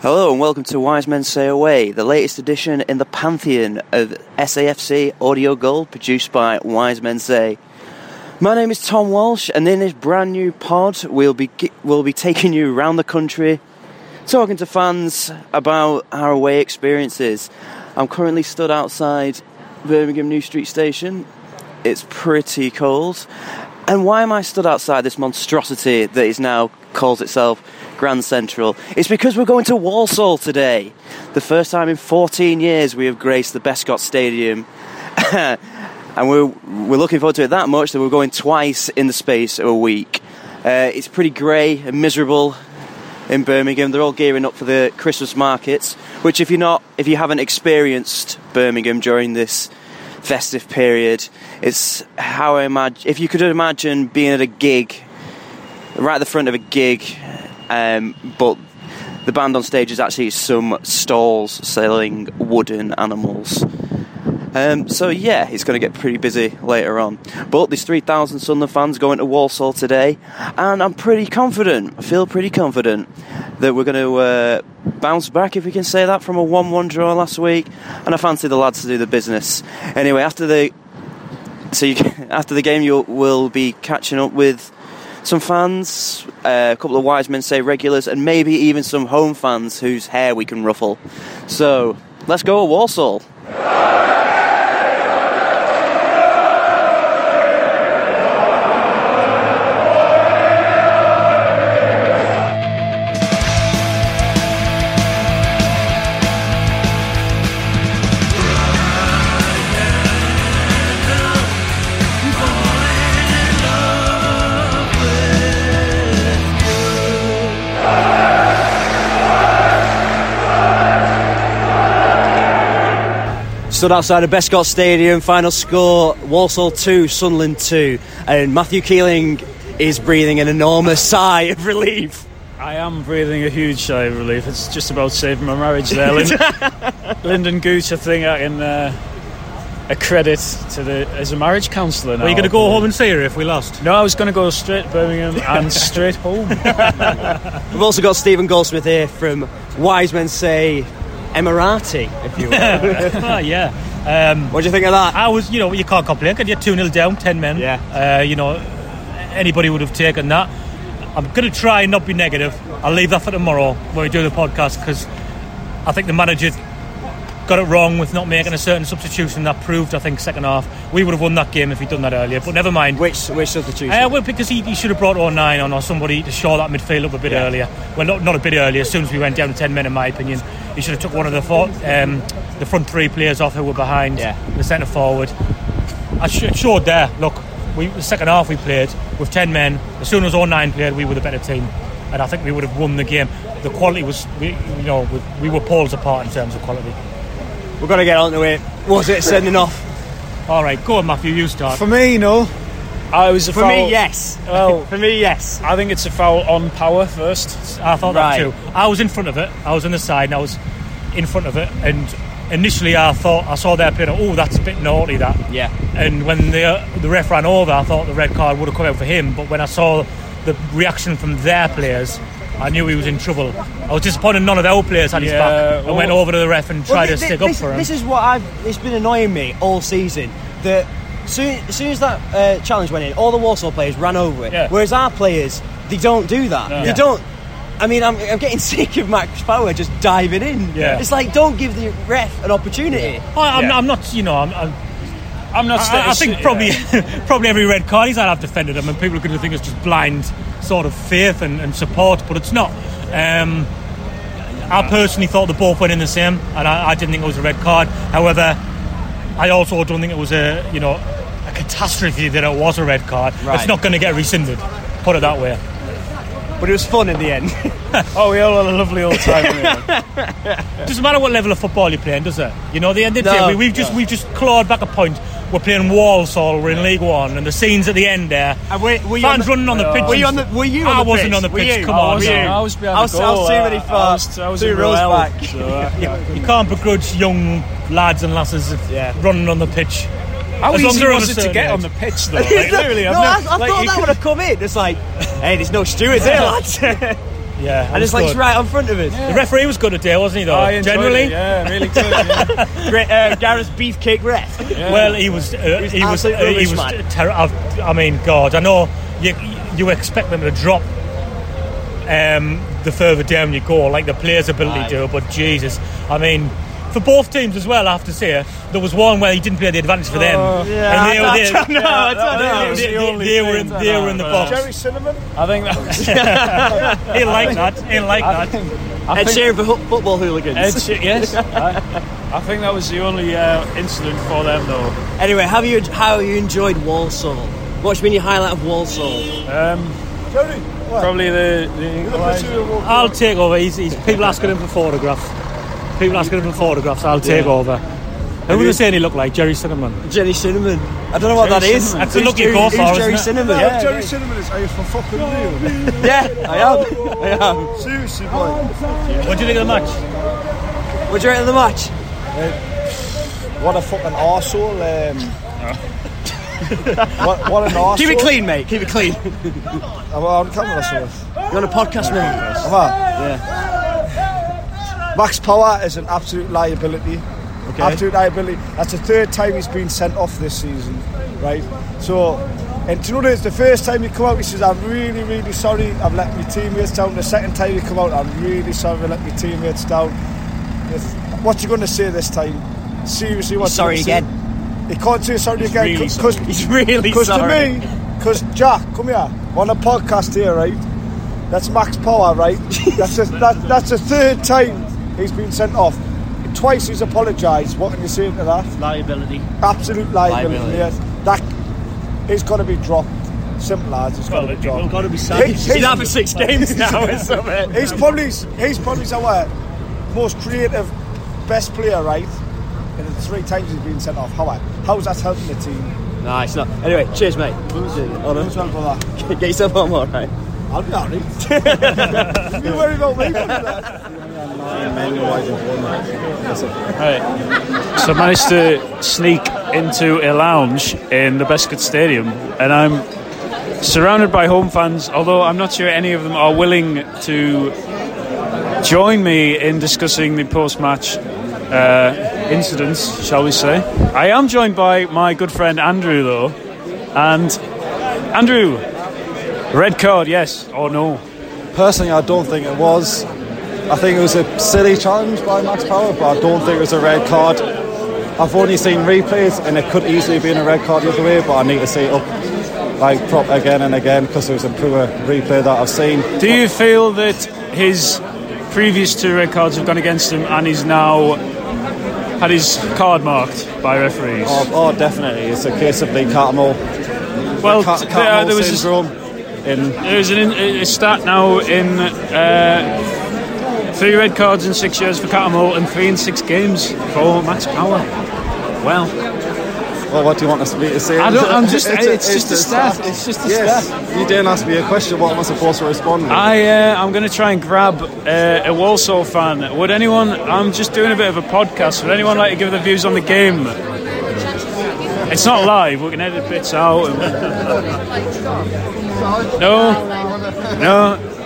Hello and welcome to Wise Men Say Away, the latest edition in the pantheon of SAFC Audio Gold produced by Wise Men Say. My name is Tom Walsh, and in this brand new pod, we'll be we'll be taking you around the country, talking to fans about our away experiences. I'm currently stood outside Birmingham New Street Station. It's pretty cold, and why am I stood outside this monstrosity that is now calls itself Grand Central? It's because we're going to Walsall today. The first time in 14 years we have graced the Bescot Stadium. and we're, we're looking forward to it that much that we're going twice in the space of a week. Uh, it's pretty grey and miserable in Birmingham. They're all gearing up for the Christmas markets, which if you're not, if you haven't experienced Birmingham during this festive period, it's how I imagine. If you could imagine being at a gig, right at the front of a gig, um, but the band on stage is actually some stalls selling wooden animals. Um, so yeah, it's going to get pretty busy later on. But there's 3,000 Sunderland fans going to Walsall today, and I'm pretty confident. I feel pretty confident that we're going to uh, bounce back, if we can say that, from a 1-1 draw last week. And I fancy the lads to do the business. Anyway, after the so you, after the game, you will be catching up with some fans, uh, a couple of wise men say regulars, and maybe even some home fans whose hair we can ruffle. So let's go to Stood outside of Bescot Stadium, final score Walsall 2, Sunderland 2. And Matthew Keeling is breathing an enormous sigh of relief. I am breathing a huge sigh of relief. It's just about saving my marriage there. Lynden, Lynden Gooch, I think I can uh, accredit to the as a marriage counsellor now. Are you going to go home and see her if we lost? No, I was going to go straight to Birmingham and straight home. We've also got Stephen Goldsmith here from Wise Men Say Emirati, if you will. oh, yeah. Um, what do you think of that? I was, you know, you can't complain because you're 2 0 down, 10 men. Yeah. Uh, you know, anybody would have taken that. I'm going to try and not be negative. I'll leave that for tomorrow when we do the podcast because I think the manager got it wrong with not making a certain substitution that proved, I think, second half. We would have won that game if he'd done that earlier, but never mind. Which which substitution? Uh, well, because he, he should have brought on 09 on or somebody to shore that midfield up a bit Yeah. earlier. Well, not, not a bit earlier, as soon as we went down to 10 men, in my opinion. He should have took one of the four, um, the front three players off who were behind Yeah. the centre forward. I sh- showed there, look, we, the second half we played with 10 men. As soon as all 09 played, we were the better team. And I think we would have won the game. The quality was, we, you know, we, we were poles apart in terms of quality. We've got to get onto it. Was it sending off? All right, go on, Matthew, you start. For me, no. I was a For foul. me, yes. Well, For me, yes. I think it's a foul on power first. I thought Right. that too. I was in front of it. I was on the side, and I was in front of it. And initially, I thought I saw their player. Oh, that's a bit naughty. That. Yeah. And when the uh, the ref ran over, I thought the red card would have come out for him. But when I saw the reaction from their players, I knew he was in trouble. I was disappointed none of our players had his back and well- went over to the ref and tried thi- to thi- stick this, up for him. This is what I've. It's been annoying me all season. That soon, as soon as that uh, challenge went in, all the Walsall players ran over it. Yeah. Whereas our players, they don't do that. No. They Yeah. don't. I mean, I'm, I'm getting sick of Max Power just diving in. Yeah. It's like don't give the ref an opportunity. I, I'm, Yeah. I'm not, you know, I'm, I'm I'm not. I, I think yeah. probably probably every red card he's had, I've defended him, and people are going to think it's just blind sort of faith and, and support, but it's not. Um, I personally thought the both went in the same, and I, I didn't think it was a red card. However, I also don't think it was a you know a catastrophe that it was a red card. Right. It's not going to get rescinded. Put it that way. but it was fun in the end. Oh, we all had a lovely old time. Doesn't matter what level of football you're playing, does it? You know, the end of the No. day, we, we've just we've just clawed back a point. We're playing Walsall, we're in League One, and the scenes at the end there. And were, were you Fans the, running on the pitch. Were you on the? Were you? I on the wasn't on the pitch. Come I on, was yeah. you. I was behind I was, the I was too uh, many I for was, I was two rows back. So, uh, You can't begrudge young lads and lasses Yeah. running on the pitch. how As long as easy they're was it to get age. on the pitch, though? Like, literally, no, I've I, never- I like, thought you that could- would have come in. It's like, hey, there's no stewards here, lads. And it's like it's right in front of us. The referee was good today, wasn't he? Though I generally, it, yeah, really good. Yeah. Great, uh, Gareth's beefcake ref. Well, he was. Uh, was he was. Uh, he was. man. Ter- I, I mean, God, I know you. You expect them to drop um, the further down you go, like the players' ability Aye. do. But Jesus, I mean, for both teams as well, I have to say, there was one where he didn't play the advantage for them, Oh, Yeah, and they, I, they, don't know. I don't know. they, the they- were in, they were in the box. Gerry Cinnamon. I think that. He like that. He like I that. think, Ed Sheeran for football hooligans. Ed She- yes. I, I think that was the only uh, incident for them, though. Anyway, how have you how you enjoyed Walsall? What's been your highlight of Walsall? Um, Jerry, probably the, the the person who walked I'll take over. He's, he's people asking him for photographs. People asking him for photographs. I'll take over. Who were they saying he looked like? Gerry Cinnamon. Jenny Cinnamon. I don't know what Jerry that is. Cinnamon. That's a Who's look you Jerry- go who's for, Jerry isn't it? Cinnamon. Yeah, Gerry Cinnamon is. Are you from fucking real? Yeah, I am. I am. Seriously, boy. What do you think of the match? What do you rate of the match? What a fucking arsehole. Um, what, what an arsehole. Keep it clean, mate. Keep it clean. I'm on camera, so. You're on a podcast now. Am I? Max Power is an absolute liability. Absolute liability. That's the third time he's been sent off this season, right? So, and you know this? The first time he come out, he says, "I'm really, really sorry. I've let my teammates down." The second time he come out, "I'm really sorry. I let my teammates down." What's he going to say this time? Seriously, what's he sorry say? again. He can't say sorry again really because He's really because to sorry. me, because Jack, come here, on a podcast here, right? That's Max Power, right? That's a, that, that's the third time he's been sent off. Twice he's apologised. What can you say to that? Liability. Absolute liability. Liability. Yes, that he's got to be dropped. Simple as it's got to be dropped. Got to be He- sad. he's- He's out for six games now or. He's probably he's probably our most creative, best player, right? And the three times he's been sent off. How how's that helping the team? No, it's not. Anyway, cheers, mate. Honour. Who's well for that? Get yourself home, all right. I'll be alright. you worry about me. So I managed to sneak into a lounge in the Bescot Stadium, and I'm surrounded by home fans. Although I'm not sure any of them are willing to join me in discussing the post-match uh, incidents, shall we say? I am joined by my good friend Andrew, though, and Andrew, red card, yes or no? Personally, I don't think it was. I think it was a silly challenge by Max Power, but I don't think it was a red card. I've only seen replays, and it could easily have been a red card the other way, but I need to see it up like prop again and again because it was a poor replay that I've seen. Do you feel that his previous two red cards have gone against him and he's now had his card marked by referees? Oh, oh definitely, it's a case of the Cattermole, well, cat, th- there, there was a, syndrome. In there's an, a stat now in uh, three red cards in six years for Cattermole and three in six games for Max Power. Well, well, what do you want us to be to say? I don't- I'm just- it's a- just a stat. It's just a yes, stat. You didn't ask me a question. What am I supposed to respond with? I uh, I'm going to try and grab uh, a Walsall fan. Would anyone? I'm just doing a bit of a podcast. Would anyone like to give their views on the game? It's not live. We can edit bits out. No, no.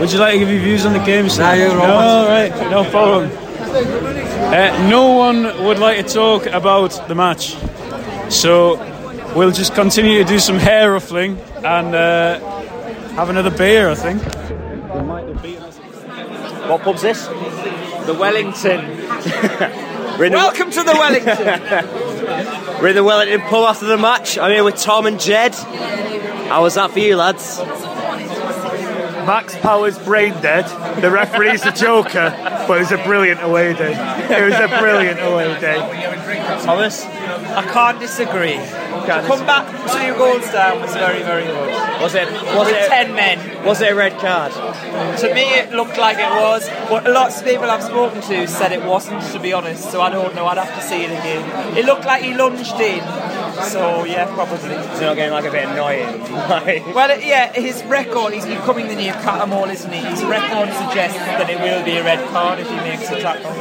Would you like to give your views on the game? Nah, you're no, all right, no problem. Uh, no one would like to talk about the match, so we'll just continue to do some hair ruffling and uh, have another beer. I think. What pub's this? The Wellington. We're the, Welcome to the Wellington. we're in the Wellington pub after the match. I'm here with Tom and Jed. How was that for you, lads? Max Power's brain dead. The referee's a joker, but it was a brilliant away day. It was a brilliant away day. Thomas? I can't disagree. card. Come back two goals down was very, very good. Was it? Was With it? ten men. Was it a red card? To me, it looked like it was, but lots of people I've spoken to said it wasn't. To be honest, so I don't know. I'd have to see it again. It looked like he lunged in, so yeah, probably. It's not getting like a bit annoying. Like, Well, yeah, his record, he's becoming the new Cattermole, isn't he? His record suggests that it will be a red card if he makes a tackle.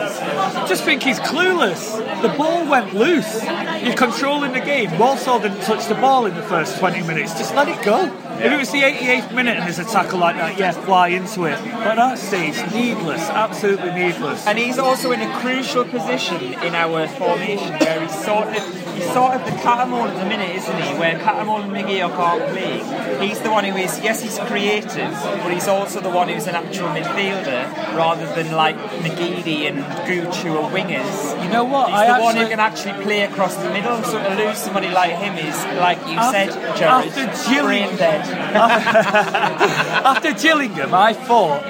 just think he's clueless. The ball went loose. You're controlling the game. Walsall didn't touch the ball in the first 20 minutes. Just let it go. If it was the 88th minute and there's a tackle like that, yeah, fly into it. But at that stage, needless, absolutely needless. And he's also in a crucial position in our formation where he's sort of he's sort of the Cattermole at the minute, isn't he? Where Cattermole and McGee can't play. He's the one who is yes, he's creative, but he's also the one who's an actual midfielder rather than like McGeady and Gooch who are wingers. You know what? He's I the one who can actually play across the middle. So to lose somebody like him is, like you After- said, Jared, after brain dead. After Gillingham, I thought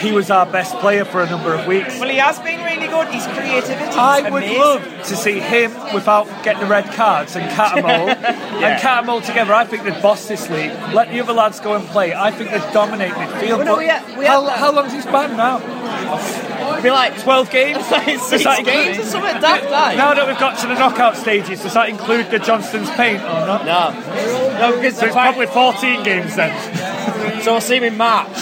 he was our best player for a number of weeks. Well, he has been really good. His creativity is I would amazing. love to see him without getting the red cards and Cattermole and Cattermole together. I think they'd boss this league. Let the other lads go and play. I think they'd dominate midfield. Well, no, we had- we how, how long's his ban now? it'd be like 12 games? like Does that games include- or something that like. Now that we've got to the knockout stages, does that include the Johnstone's Paint or not? No. No, because So it's probably 14 games then. So we'll see him in March.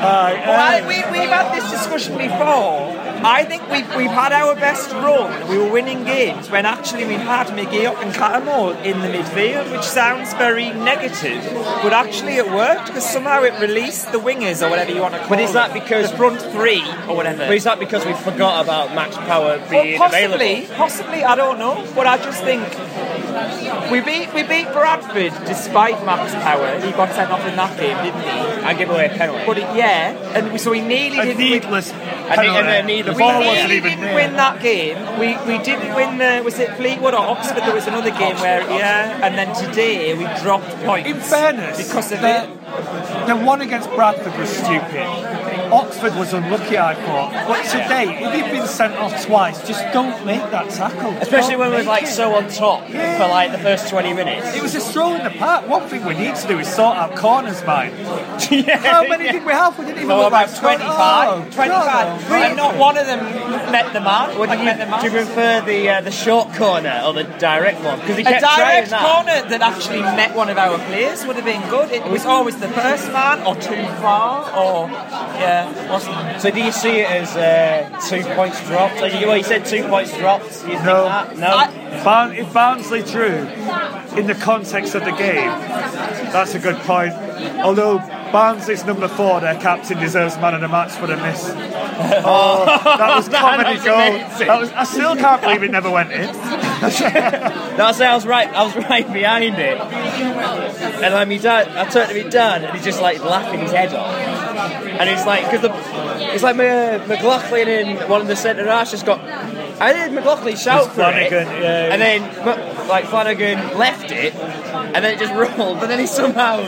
Well, um, we, we've had this discussion before. I think we've, we've had our best run. We were winning games when actually we had McGee and Cattermole in the midfield, which sounds very negative, but actually it worked because somehow it released the wingers or whatever you want to call it. But is that because- the front three or whatever? But is that because we forgot about Max Power Well, being possibly, available? possibly, I don't know, but I just think we beat we beat Bradford despite Max Power. He got sent off in that game, didn't he? And give away a penalty. But it, yeah, and we, so we nearly A didn't. win- needless and penalty. needless The ball we wasn't nearly even didn't there. win that game. We we didn't win the was it Fleetwood or Oxford? There was another game where yeah, and then today we dropped points. In fairness, because of the, it. The one against Bradford was stupid. Oxford was unlucky, I thought. But today, if you've been sent off twice, just don't make that tackle. Especially Don't when we was make like it. so on top for like the first 20 minutes. It was a stroll in the park. One thing we need to do is sort out corners, mate. How many did we have? We didn't even Oh, look about like 25. Oh, 25. God, and not one of them met the mark. What do like you, met the man. do you prefer the uh, the short corner or the direct one? Because he A kept trying direct that. corner that actually met one of our players would have been good. It was always the first man or too far or yeah, wasn't? So do you see it as uh, two points dropped? Like, you- Well, you said two points dropped. Do you think No. that? No. I- Barn- if Barnsley drew in the context of the game, that's a good point. Although Barnsley's number four, their captain, deserves man of the match for the miss. Oh, that was comedy was goal. That was, I still can't believe it never went in. That's I was right. I was right behind it. And like my dad, I turned to my dad, and he's just like laughing his head off. And it's like because the it's like uh, McLaughlin and one of the centre halves just got. I did McLaughlin shout It's for it, Flanagan, yeah. and then like Flanagan left it, and then it just rolled, but then he somehow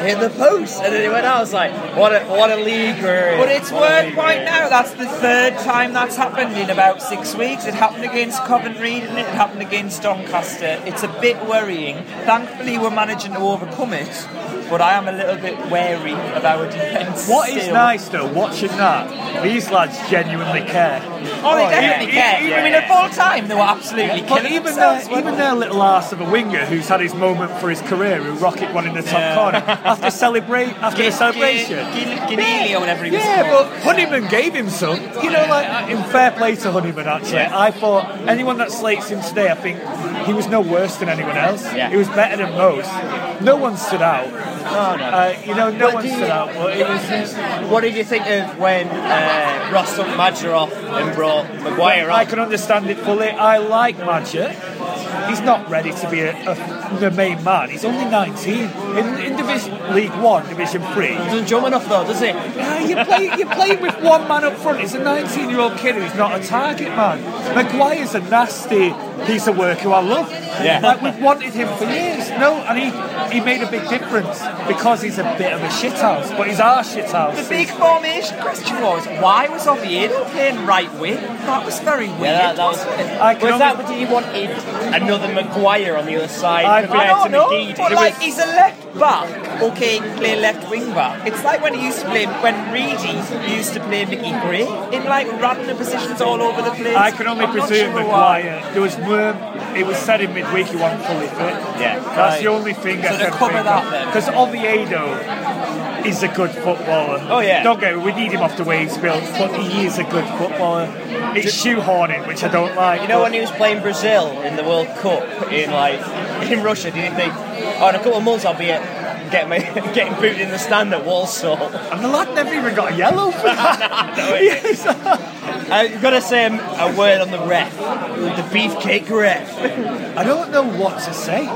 hit the post, and then it went out. I was like, what a what a league we're in. But it's worked a word league point we're in. now. That's the third time that's happened in about six weeks. It happened against Coventry, didn't it? It happened against Doncaster. It's a bit worrying. Thankfully, we're managing to overcome it. But I am a little bit wary of our defence. What is still. nice though, watching that, these lads genuinely care. Oh, they definitely yeah. care. Yeah. I mean, at full time, they were absolutely But killing even themselves. their, even their little ass of a winger who's had his moment for his career, who rocket one in the top Yeah. corner after celebrate after the celebration. Guinea or whatever he was Yeah, called. but Honeyman gave him some. You know, like uh, in fair play to Honeyman. Actually, Yeah. I thought anyone that slates him today, I think he was no worse than anyone else. Yeah. He was better than most. No one stood out. Oh, no. Uh, you know, no But one do you- stood out. But it was. What did you think of when uh, Ross took Maja off and brought Maguire I on? can understand it fully. I like Maja. He's not ready to be a, a, the main man. He's only 19 in, in Division League One, Division Three. He Doesn't jump enough though, does he? Yeah, you play you play with one man up front. He's a 19 year old kid who's not a target man. Maguire's a nasty piece of work who I love. Yeah. Like we've wanted him for years. No, and he he made a big difference because he's a bit of a shithouse, but he's our shithouse. The big formation question was why was Oviedo playing right wing? That was very weird. Yeah, that, that was. I can was that only- what you wanted another Maguire on the other side I compared I don't to know, McGeady. but It like was- he's a left back. Okay, he can play left wing back. It's like when he used to play when Reedy used to play Mickey Gray in like random positions all over the place. I can only I'm presume sure why. Maguire. There was more. It was said in midweek he wasn't fully fit. Yeah, that's right. the only thing So I can cover think that then. Because Oviedo is a good footballer. Oh, yeah. Don't get me. We need him off the way he's built, but he is a good footballer. It's shoehorning, which I don't like. You know when he was playing Brazil in the World Cup in like in Russia, did you think, oh, in a couple of months I'll be at, getting my, getting booted in the stand at Walsall? And the lad never even got a yellow for that. Yes. Uh, I've got to say a, a word on the ref, the beefcake ref. I don't know what to say.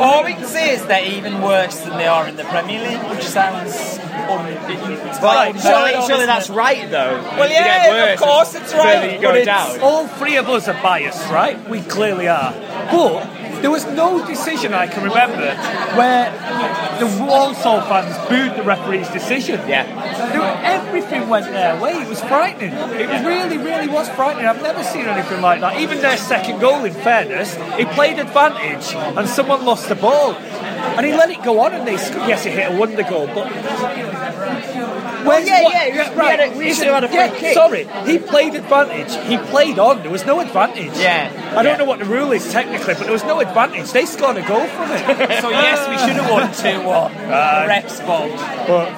All we can say is they're even worse than they are in the Premier League, which sounds un- it's But quite surely, surely that's right though. Well, yeah, worse of course it's right, but it's- All three of us are biased, right? We clearly are. But there was no decision I can remember where the Walsall fans booed the referee's decision. Yeah. There- everything went their way. It was frightening. It really, really was frightening. I've never seen anything like that. Even their second goal, in fairness, he played advantage and someone lost the ball. And he let it go on and they yes, he hit a wonder goal, but Where's yeah, what- yeah, we had right. a- we should have had a free yeah, kick. Sorry, he played advantage. He played on. There was no advantage. Yeah, I don't know what the rule is technically, but there was no advantage. They scored a goal from it. So yes, we should have won two one. Aye. Ref's fault. But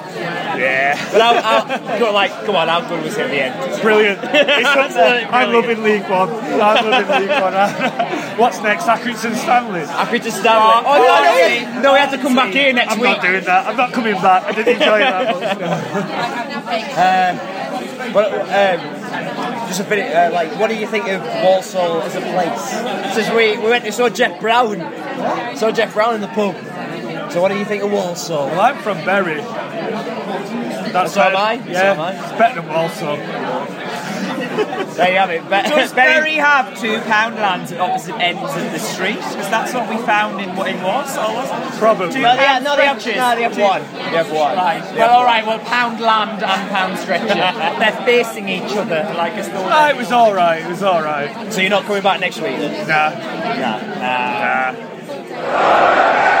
yeah, But I'll, I'll go like, come on, how good was it at the end? brilliant. It's I'm brilliant. loving League One. I'm loving League One. What's next? Accrington Stanley. Accrington Stanley. Oh, no, no, we- no, we have to come back here next I'm week. not doing that. I'm not coming back. I didn't enjoy that much. But um, just a bit, uh, like, what do you think of Walsall as a place? Since we, we went and saw Jeff Brown, saw Jeff Brown in the pub. So what do you think of Walsall? Well, I'm from Bury. That's So am where- I, so Yeah, am I. it's better than Walsall. There you have it. Be- Does very- Bury have two pound lands at opposite ends of the street? Because that's what we found in what it was, or wasn't it? Probably. Two Well, yeah, no, they have, stretches. no, they have Two- one. They have one. Right. They have Well, all one. right. Well, Poundland and Poundstretcher. They're facing each other like as though. Ah, it was all right. It was all right. So you're not coming back next week? then? Nah, Nah. nah.